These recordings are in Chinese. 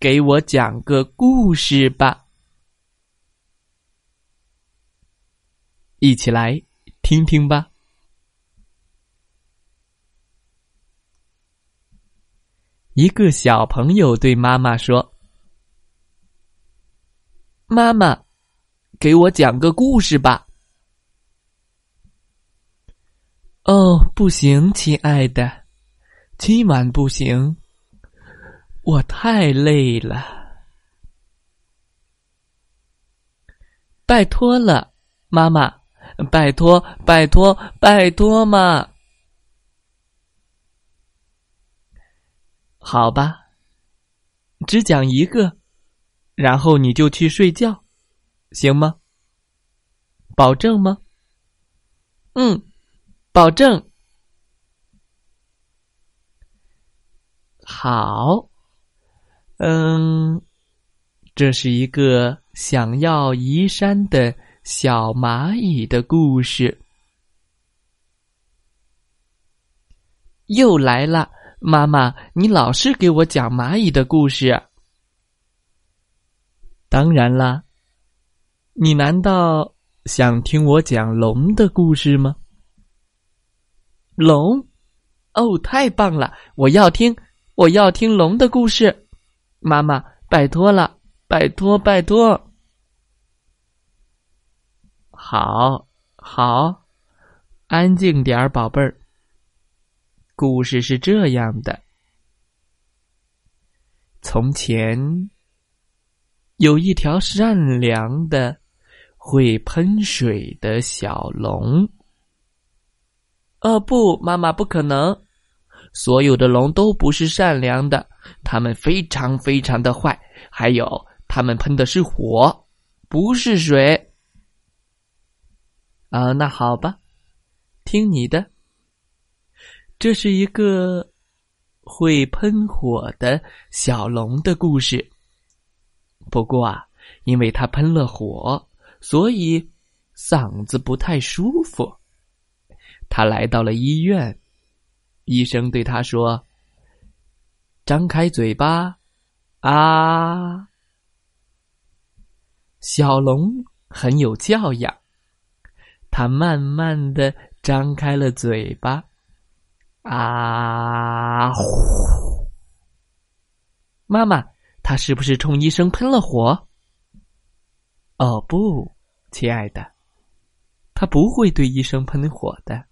给我讲个故事吧，一起来听听吧。一个小朋友对妈妈说：“妈妈，给我讲个故事吧。”哦，不行，亲爱的，今晚不行。我太累了，拜托了，妈妈，拜托，拜托，拜托嘛！好吧，只讲一个，然后你就去睡觉，行吗？保证吗？嗯，保证。好。嗯，这是一个想要移山的小蚂蚁的故事。又来了，妈妈，你老是给我讲蚂蚁的故事。当然啦，你难道想听我讲龙的故事吗？龙，哦，太棒了！我要听，我要听龙的故事。妈妈，拜托了，拜托，拜托。好，好，安静点儿，宝贝儿。故事是这样的：从前有一条善良的、会喷水的小龙。哦，不，妈妈，不可能。所有的龙都不是善良的，它们非常非常的坏。还有，它们喷的是火，不是水。啊，那好吧，听你的。这是一个会喷火的小龙的故事。不过啊，因为它喷了火，所以嗓子不太舒服。他来到了医院。医生对他说：“张开嘴巴，啊！”小龙很有教养，他慢慢的张开了嘴巴，啊！呼！妈妈，他是不是冲医生喷了火？哦不，亲爱的，他不会对医生喷火的，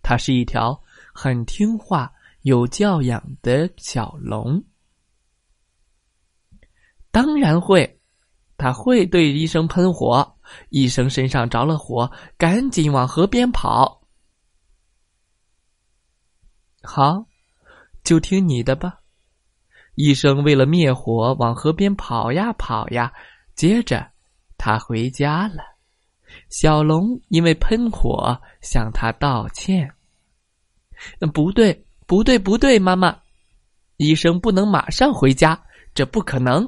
他是一条。很听话、有教养的小龙，当然会，他会对医生喷火。医生身上着了火，赶紧往河边跑。好，就听你的吧。医生为了灭火，往河边跑呀跑呀。接着，他回家了。小龙因为喷火，向他道歉。不对，不对，不对，妈妈，医生不能马上回家，这不可能。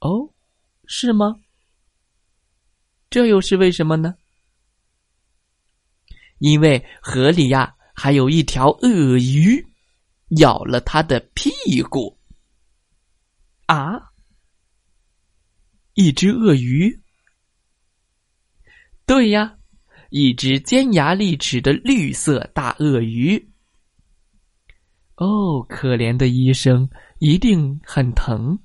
哦，是吗？这又是为什么呢？因为河里呀，还有一条鳄鱼，咬了他的屁股。啊，一只鳄鱼？对呀。一只尖牙利齿的绿色大鳄鱼。哦，可怜的医生一定很疼。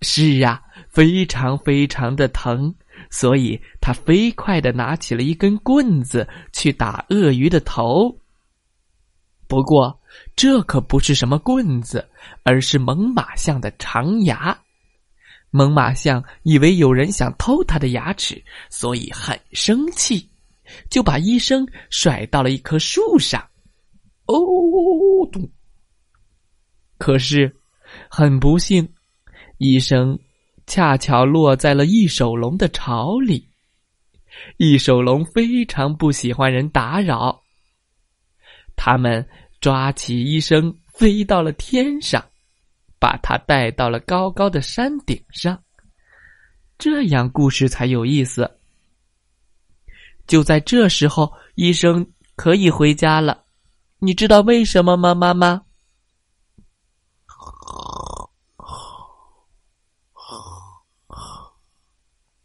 是呀，非常非常的疼，所以他飞快的拿起了一根棍子去打鳄鱼的头。不过，这可不是什么棍子，而是猛犸象的长牙。猛犸象以为有人想偷它的牙齿，所以很生气。就把医生甩到了一棵树上，哦，咚！可是，很不幸，医生恰巧落在了一手龙的巢里。一手龙非常不喜欢人打扰，他们抓起医生，飞到了天上，把他带到了高高的山顶上。这样故事才有意思。就在这时候，医生可以回家了。你知道为什么吗，妈妈？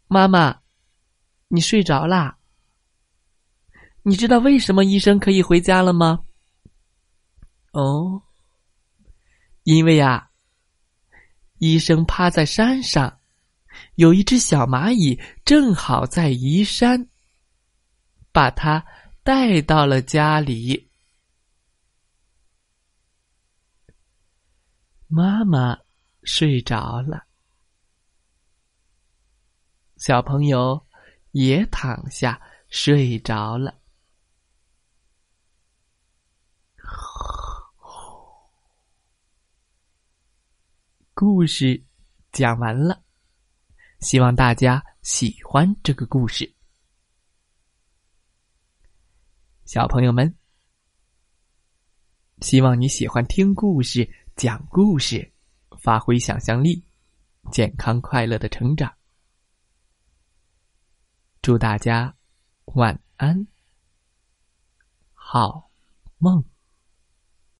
妈妈，你睡着啦？你知道为什么医生可以回家了吗？哦，因为呀，医生趴在山上，有一只小蚂蚁正好在移山，把他带到了家里。妈妈睡着了。小朋友也躺下睡着了。故事讲完了，希望大家喜欢这个故事。小朋友们，希望你喜欢听故事、讲故事，发挥想象力，健康快乐的成长。祝大家晚安，好梦。